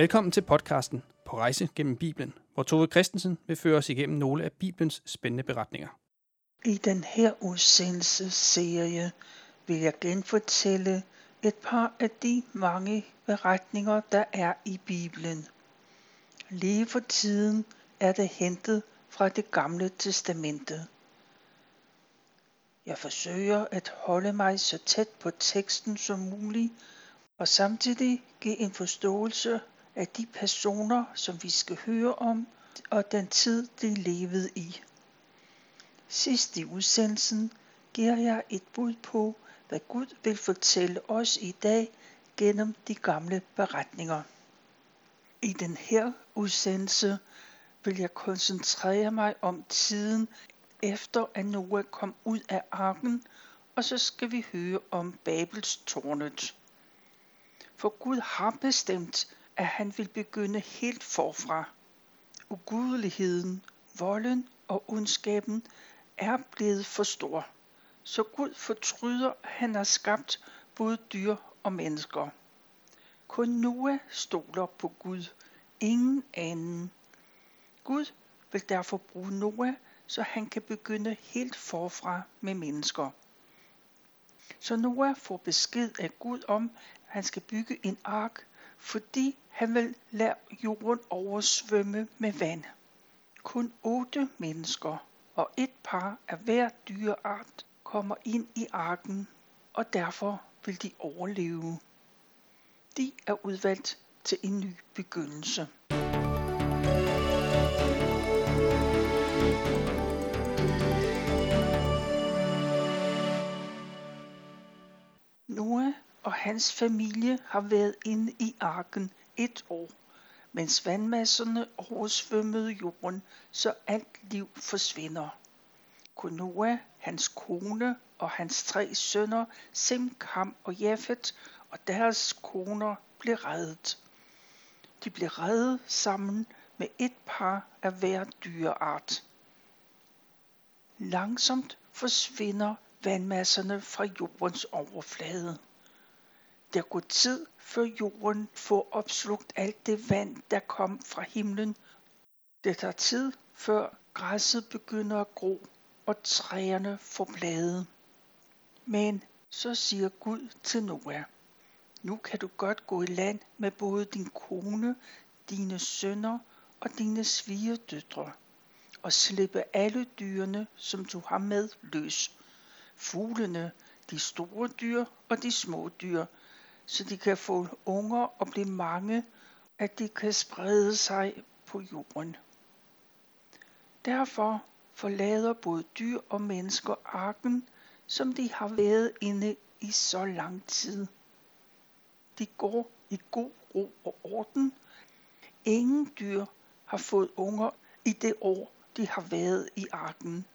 Velkommen til podcasten På rejse gennem Bibelen, hvor Tove Christensen vil føre os igennem nogle af Bibelens spændende beretninger. I den her udsendelsesserie vil jeg genfortælle et par af de mange beretninger, der er i Bibelen. Lige for tiden er det hentet fra det gamle testamente. Jeg forsøger at holde mig så tæt på teksten som muligt, og samtidig give en forståelse af de personer, som vi skal høre om, og den tid, de levede i. Sidst i udsendelsen giver jeg et bud på, hvad Gud vil fortælle os i dag gennem de gamle beretninger. I den her udsendelse vil jeg koncentrere mig om tiden efter at Noah kom ud af arken, og så skal vi høre om Babels tårnet. For Gud har bestemt, at han vil begynde helt forfra. Ugudeligheden, volden og ondskaben er blevet for stor. Så Gud fortryder, at han har skabt både dyr og mennesker. Kun Noah stoler på Gud, ingen anden. Gud vil derfor bruge Noah, så han kan begynde helt forfra med mennesker. Så Noah får besked af Gud om, at han skal bygge en ark, fordi han vil lade jorden oversvømme med vand. Kun otte mennesker og et par af hver dyreart kommer ind i arken, og derfor vil de overleve. De er udvalgt til en ny begyndelse. Hans familie har været inde i arken et år, mens vandmasserne oversvømmede jorden, så alt liv forsvinder. Konoa, hans kone og hans tre sønner, Sim, Kam og Jafet, og deres koner blev reddet. De blev reddet sammen med et par af hver dyreart. Langsomt forsvinder vandmasserne fra jordens overflade. Der går tid, før jorden får opslugt alt det vand, der kom fra himlen. Det tager tid, før græsset begynder at gro, og træerne får blade. Men så siger Gud til Noah, nu kan du godt gå i land med både din kone, dine sønner og dine svigerdøtre, og slippe alle dyrene, som du har med, løs. Fuglene, de store dyr og de små dyr, så de kan få unger og blive mange, at de kan sprede sig på jorden. Derfor forlader både dyr og mennesker arken, som de har været inde i så lang tid. De går i god ro og orden. Ingen dyr har fået unger i det år, de har været i arken.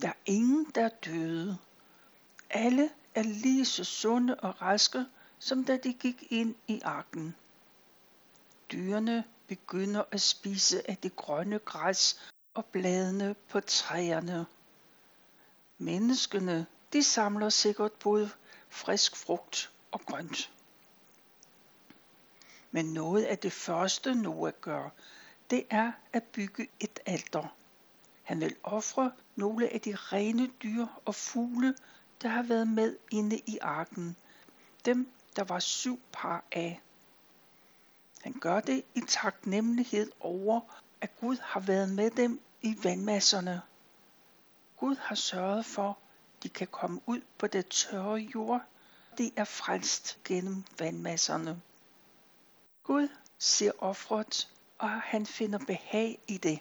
Der er ingen, der er døde. Alle er lige så sunde og raske, som da de gik ind i arken. Dyrene begynder at spise af det grønne græs og bladene på træerne. Menneskene, de samler sikkert både frisk frugt og grønt. Men noget af det første Noah gør, det er at bygge et alter. Han vil ofre nogle af de rene dyr og fugle, der har været med inde i arken. Dem, der var syv par af. Han gør det i taknemmelighed over, at Gud har været med dem i vandmasserne. Gud har sørget for, at de kan komme ud på det tørre jord. De er frelst gennem vandmasserne. Gud ser offret, og han finder behag i det.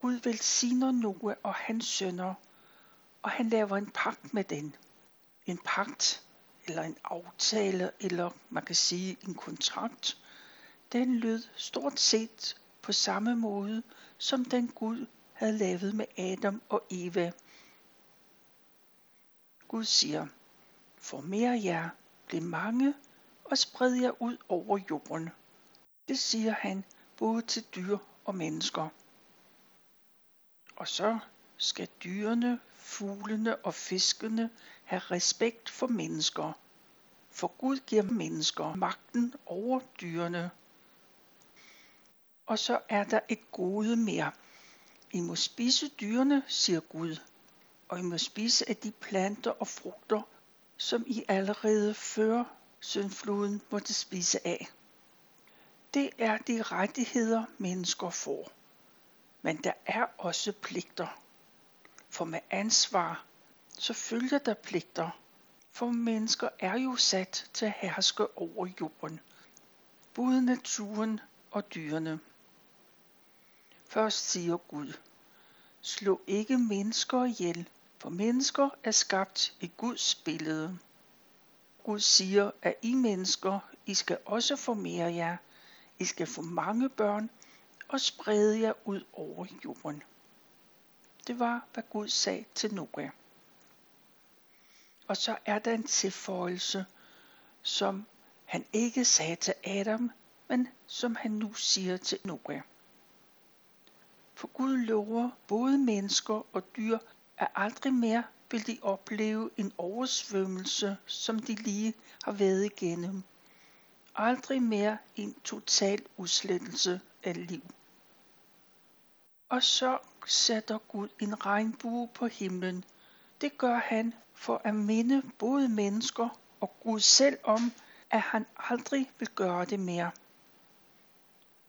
Gud velsigner Noah og hans sønner, og han laver en pagt med den. En pagt, eller en aftale, eller man kan sige en kontrakt, den lød stort set på samme måde, som den Gud havde lavet med Adam og Eva. Gud siger, former jer, bliv mange og spred jer ud over jorden. Det siger han både til dyr og mennesker. Og så skal dyrene, fuglene og fiskene have respekt for mennesker. For Gud giver mennesker magten over dyrene, Og så er der et gode mere. I må spise dyrene, siger Gud, og I må spise af de planter og frugter, som I allerede før syndfloden måtte spise af. Det er de rettigheder, mennesker får. Men der er også pligter. For med ansvar, så følger der pligter. For mennesker er jo sat til at herske over jorden. Både naturen og dyrene. Først siger Gud, slå ikke mennesker ihjel, for mennesker er skabt i Guds billede. Gud siger, at I mennesker, I skal også formere jer. I skal få mange børn og sprede jer ud over jorden. Det var, hvad Gud sagde til Noah. Og så er der en tilføjelse, som han ikke sagde til Adam, men som han nu siger til Noah. For Gud lover både mennesker og dyr, at aldrig mere vil de opleve en oversvømmelse, som de lige har været igennem. Aldrig mere en total udslettelse af liv. Og så sætter Gud en regnbue på himlen. Det gør han for at minde både mennesker og Gud selv om, at han aldrig vil gøre det mere.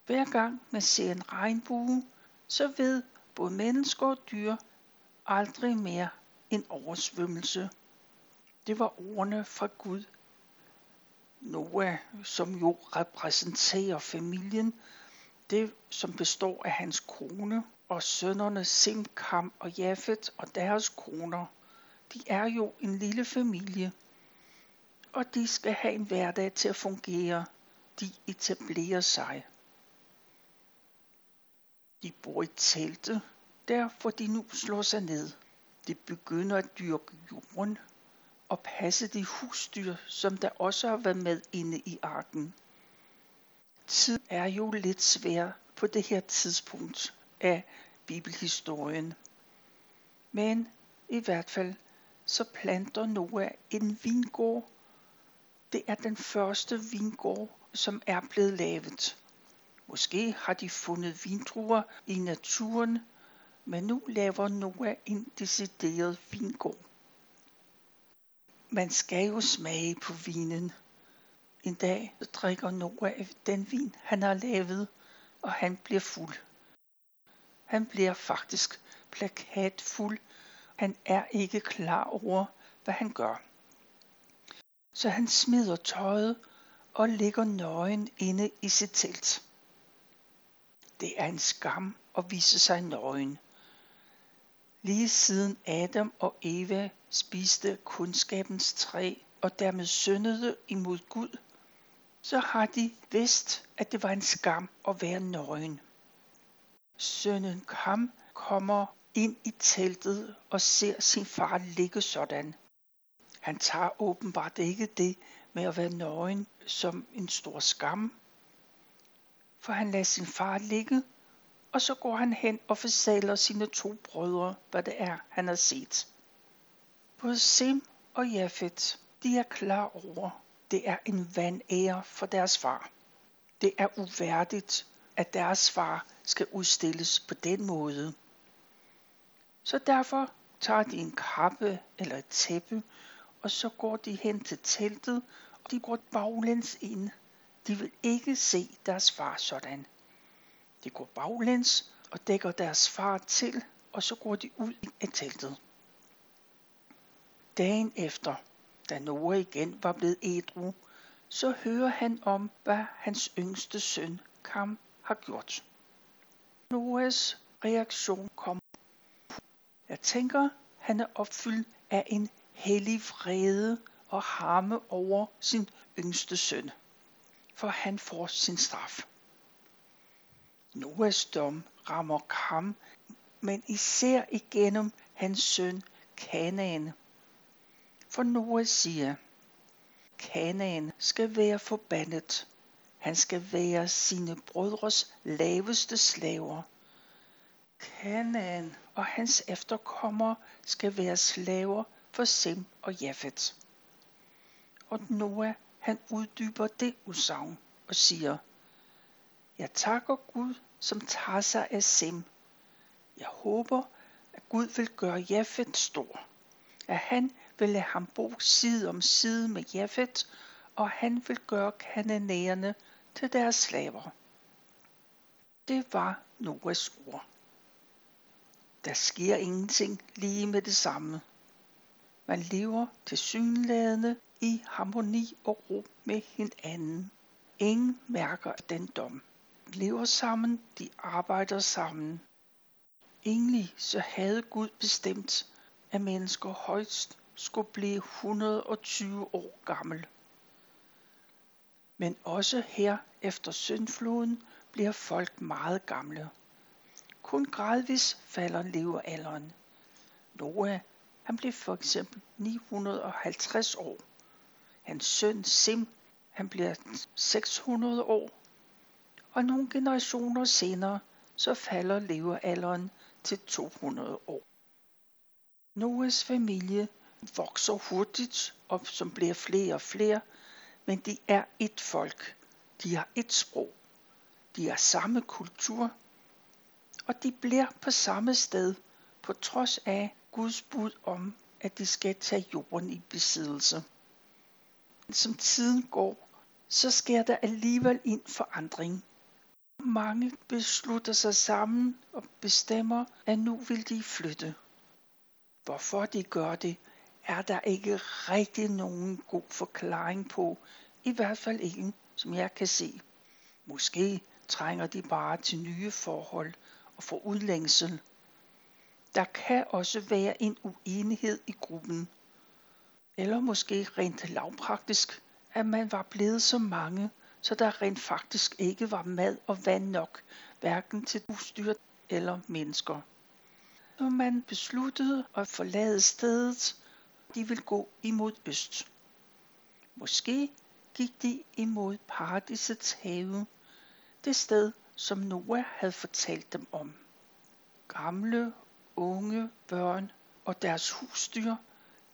Hver gang man ser en regnbue, så ved både mennesker og dyr aldrig mere en oversvømmelse. Det var ordene fra Gud. Noah, som jo repræsenterer familien, det som består af hans kone og sønnerne Sim, Kam og Jafet og deres koner. De er jo en lille familie, og de skal have en hverdag til at fungere. De etablerer sig. De bor i telte, der hvor de nu slår sig ned. De begynder at dyrke jorden og passe de husdyr, som der også har været med inde i arken. Tid er jo lidt svær på det her tidspunkt af bibelhistorien. Men i hvert fald så planter Noah en vingård. Det er den første vingård, som er blevet lavet. Måske har de fundet vindruer i naturen, men nu laver Noah en decideret vingård. Man skal jo smage på vinen. En dag så drikker Noah den vin, han har lavet, og han bliver fuld. Han bliver faktisk plakatfuld. Han er ikke klar over, hvad han gør. Så han smider tøjet og ligger nøgen inde i sit telt. Det er en skam at vise sig nøgen. Lige siden Adam og Eva spiste kundskabens træ og dermed syndede imod Gud, så har de vidst, at det var en skam at være nøgen. Sønnen Kam kommer ind i teltet og ser sin far ligge sådan. Han tager åbenbart ikke det med at være nøgen som en stor skam, for han lader sin far ligge og så går han hen og forsaler sine to brødre, hvad det er, han har set. Både Sim og Jafet, de er klar over, det er en vandære for deres far. Det er uværdigt, at deres far skal udstilles på den måde. Så derfor tager de en kappe eller et tæppe, og så går de hen til teltet, og de går baglæns ind. De vil ikke se deres far sådan. De går baglæns og dækker deres far til, og så går de ud af teltet. Dagen efter, da Noah igen var blevet ædru, så hører han om, hvad hans yngste søn, Kam, har gjort. Noahs reaktion kom. Jeg tænker, han er opfyldt af en hellig vrede og harme over sin yngste søn, for han får sin straf. Noahs dom rammer ham, men især igennem hans søn Kanaan. For Noah siger, Kanaan skal være forbandet. Han skal være sine brødres laveste slaver. Kanaan og hans efterkommere skal være slaver for Sem og Jafet. Og Noah han uddyber det usagn og siger, Jeg takker Gud, som tager sig af Sem. Jeg håber, at Gud vil gøre Jafet stor. At han vil lade ham bo side om side med Jafet, og han vil gøre kananæerne til deres slaver. Det var Noahs ord. Der sker ingenting lige med det samme. Man lever til synlædende i harmoni og ro med hinanden. Ingen mærker den dom. De lever sammen, de arbejder sammen. Egentlig så havde Gud bestemt, at mennesker højst skulle blive 120 år gammel. Men også her efter syndfloden bliver folk meget gamle. Kun gradvis falder levealderen. Noah, han blev for eksempel 950 år. Hans søn Sim, han bliver 600 år. Og nogle generationer senere, så falder levealderen til 200 år. Noahs familie vokser hurtigt op, som bliver flere og flere, men de er et folk. De har et sprog. De har samme kultur. Og de bliver på samme sted, på trods af Guds bud om, at de skal tage jorden i besiddelse. Som tiden går, så sker der alligevel en forandring. Mange beslutter sig sammen og bestemmer, at nu vil de flytte. Hvorfor de gør det, er der ikke rigtig nogen god forklaring på. I hvert fald ikke, som jeg kan se. Måske trænger de bare til nye forhold og for udlængsel. Der kan også være en uenighed i gruppen. Eller måske rent lavpraktisk, at man var blevet så mange, så der rent faktisk ikke var mad og vand nok, hverken til husdyr eller mennesker. Når man besluttede at forlade stedet, de ville gå imod øst. Måske gik de imod paradisets have, det sted, som Noah havde fortalt dem om. Gamle, unge, børn og deres husdyr,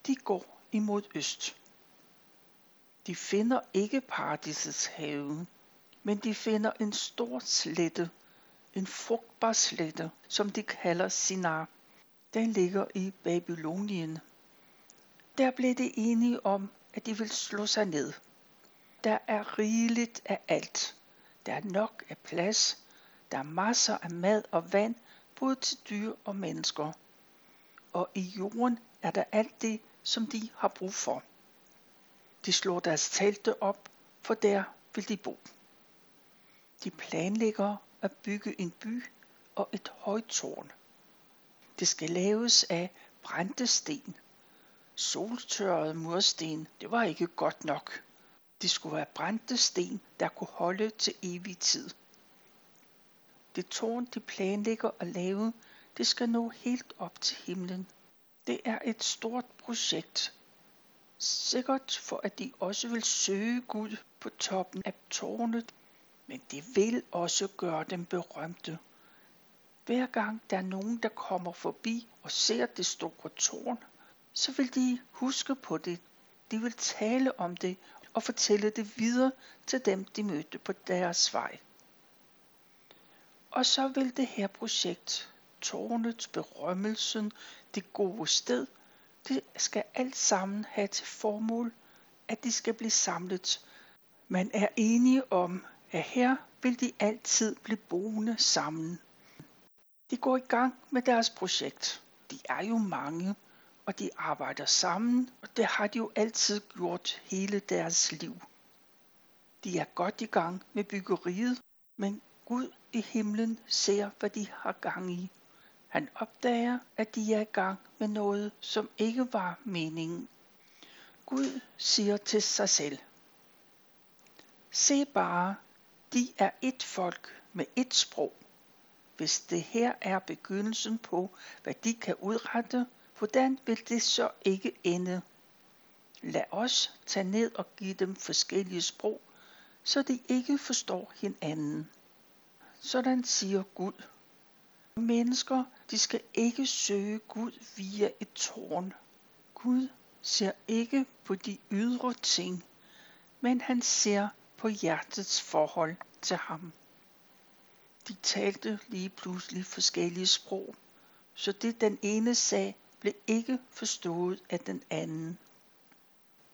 de går imod øst. De finder ikke paradisets have, men de finder en stor slette, en frugtbar slette, som de kalder Sinar. Den ligger i Babylonien. Der blev de enige om, at de vil slå sig ned. Der er rigeligt af alt. Der er nok af plads. Der er masser af mad og vand, både til dyr og mennesker. Og i jorden er der alt det, som de har brug for. De slår deres telte op, for der vil de bo. De planlægger at bygge en by og et højt tårn. Det skal laves af brændte sten. Soltørrede mursten, det var ikke godt nok. Det skulle være brændte sten, der kunne holde til evig tid. Det tårn, de planlægger at lave, det skal nå helt op til himlen. Det er et stort projekt. Sikkert for at de også vil søge Gud på toppen af tårnet, men det vil også gøre dem berømte. Hver gang der er nogen, der kommer forbi og ser det store tårn, så vil de huske på det. De vil tale om det og fortælle det videre til dem, de mødte på deres vej. Og så vil det her projekt, tårnet, berømmelsen, det gode sted, det skal alt sammen have til formål, at de skal blive samlet. Man er enige om, at her vil de altid blive boende sammen. De går i gang med deres projekt. De er jo mange, og de arbejder sammen, og det har de jo altid gjort hele deres liv. De er godt i gang med byggeriet, men Gud i himlen ser, hvad de har gang i. Han opdager, at de er i gang med noget, som ikke var meningen. Gud siger til sig selv, Se bare, de er et folk med et sprog. Hvis det her er begyndelsen på, hvad de kan udrette, hvordan vil det så ikke ende? Lad os tage ned og give dem forskellige sprog, så de ikke forstår hinanden. Sådan siger Gud. Mennesker, de skal ikke søge Gud via et tårn. Gud ser ikke på de ydre ting, men han ser på hjertets forhold til ham. De talte lige pludselig forskellige sprog, så det den ene sagde, blev ikke forstået af den anden.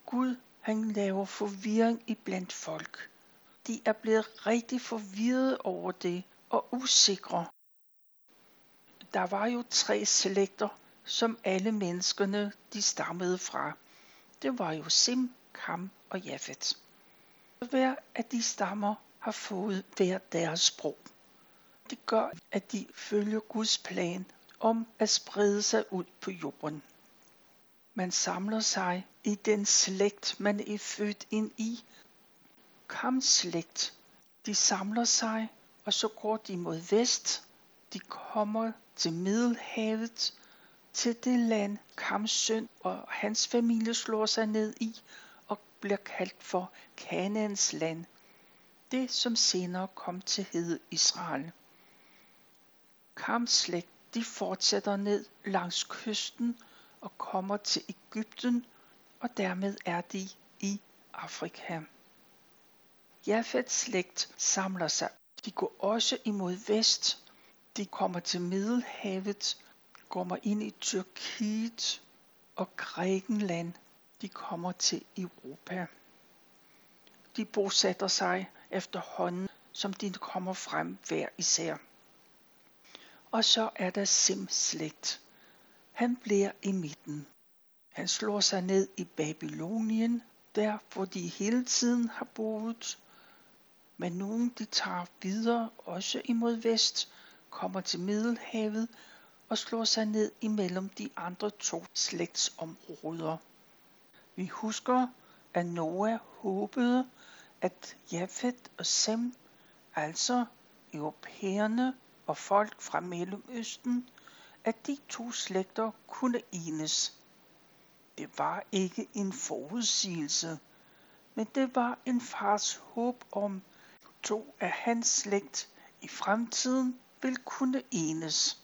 Gud, han laver forvirring i blandt folk. De er blevet rigtig forvirret over det og usikre. Der var jo tre slægter, som alle menneskerne de stammede fra. Det var jo Sim, Kam og Jafet. Hver af de stammer har fået hver deres sprog. Det gør, at de følger Guds plan om at sprede sig ud på jorden. Man samler sig i den slægt, man er født ind i. Kamslægt. De samler sig, og så går de mod vest. De kommer til Middelhavet, til det land Kams søn og hans familie slår sig ned i og bliver kaldt for Kanaans land. Det, som senere kom til hed Israel. Kams slægt, de fortsætter ned langs kysten og kommer til Ægypten, og dermed er de i Afrika. Jafets slægt samler sig. De går også imod vest. De kommer til Middelhavet, kommer ind i Tyrkiet og Grækenland. De kommer til Europa. De bosætter sig efterhånden, som de kommer frem hver især. Og så er der Sims-slægt. Han bliver i midten. Han slår sig ned i Babylonien, der hvor de hele tiden har boet. Men nogen de tager videre, også imod vest, kommer til Middelhavet og slår sig ned imellem de andre to slægtsområder. Vi husker, at Noah håbede, at Jafet og Sem, altså europæerne og folk fra Mellemøsten, at de to slægter kunne enes. Det var ikke en forudsigelse, men det var en fars håb om, to af hans slægt i fremtiden vil kunne enes.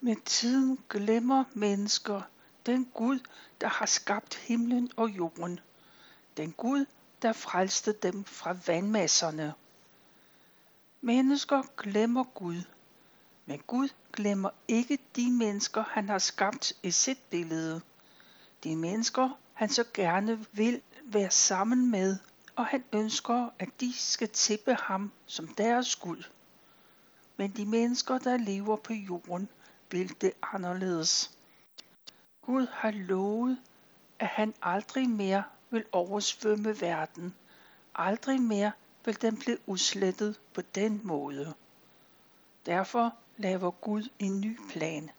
Med tiden glemmer mennesker den Gud, der har skabt himlen og jorden. Den Gud, der frelste dem fra vandmasserne. Mennesker glemmer Gud, men Gud glemmer ikke de mennesker, han har skabt i sit billede. De mennesker, han så gerne vil være sammen med, og han ønsker, at de skal tippe ham som deres Gud. Men de mennesker, der lever på jorden, vil det anderledes. Gud har lovet, at han aldrig mere vil oversvømme verden. Aldrig mere vil den blive udslettet på den måde. Derfor laver Gud en ny plan.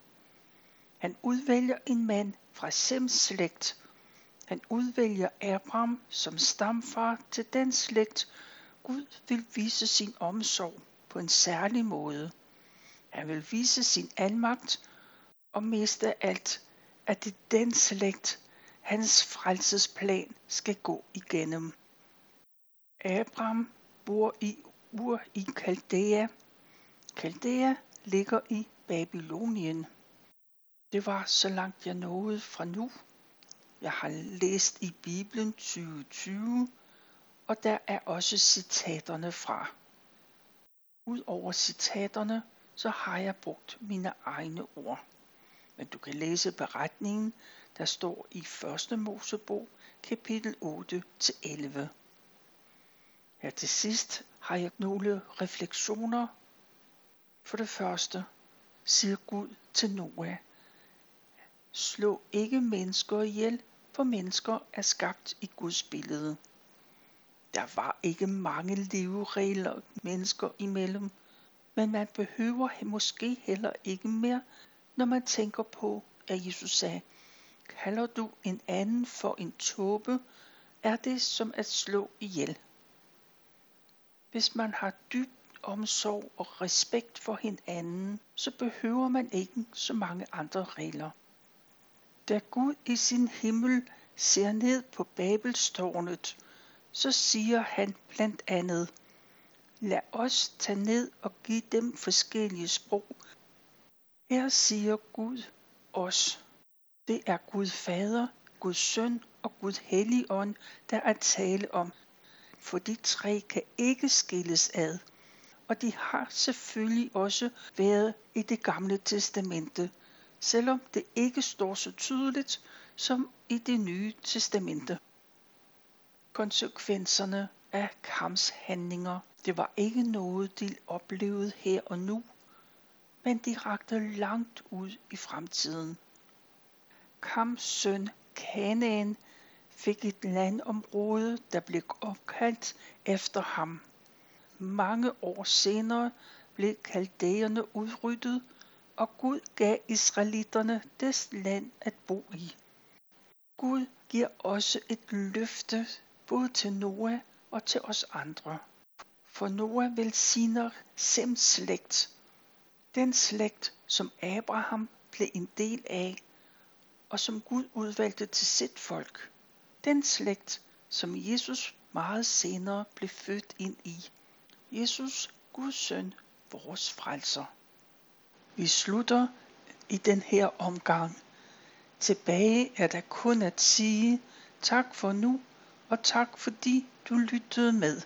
Han udvælger en mand fra Sems slægt. Han udvælger Abraham som stamfar til den slægt. Gud vil vise sin omsorg på en særlig måde. Han vil vise sin almagt og mest af alt, at det er den slægt, hans frelsesplan skal gå igennem. Abraham bor i Ur i Kaldea. Kaldea ligger i Babylonien. Det var så langt jeg nåede fra nu. Jeg har læst i Bibelen 2020, og der er også citaterne fra. Udover citaterne, så har jeg brugt mine egne ord. Men du kan læse beretningen, der står i 1. Mosebog, kapitel 8-11. Her til sidst har jeg nogle refleksioner. For det første siger Gud til Noah, slå ikke mennesker ihjel, for mennesker er skabt i Guds billede. Der var ikke mange leveregler mennesker imellem, men man behøver måske heller ikke mere, når man tænker på, at Jesus sagde, kalder du en anden for en tåbe, er det som at slå ihjel. Hvis man har dyb omsorg og respekt for hinanden, så behøver man ikke så mange andre regler. Da Gud i sin himmel ser ned på Babelstårnet, så siger han blandt andet, lad os tage ned og give dem forskellige sprog. Her siger Gud os. Det er Gud Fader, Gud Søn og Gud Helligånd, der er tale om. For de tre kan ikke skilles ad, og de har selvfølgelig også været i det gamle testamente, selvom det ikke står så tydeligt som i det nye testamente. Konsekvenserne af Kams handlinger, det var ikke noget, de oplevede her og nu, men de rakte langt ud i fremtiden. Kams søn Kanaan fik et landområde, der blev opkaldt efter ham. Mange år senere blev kaldæerne udryddet, og Gud gav israelitterne des land at bo i. Gud giver også et løfte både til Noah og til os andre. For Noah velsigner Sems slægt, den slægt, som Abraham blev en del af, og som Gud udvalgte til sit folk. Den slægt, som Jesus meget senere blev født ind i. Jesus, Guds søn, vores frelser. Vi slutter i den her omgang. Tilbage er der kun at sige tak for nu, og tak fordi du lyttede med.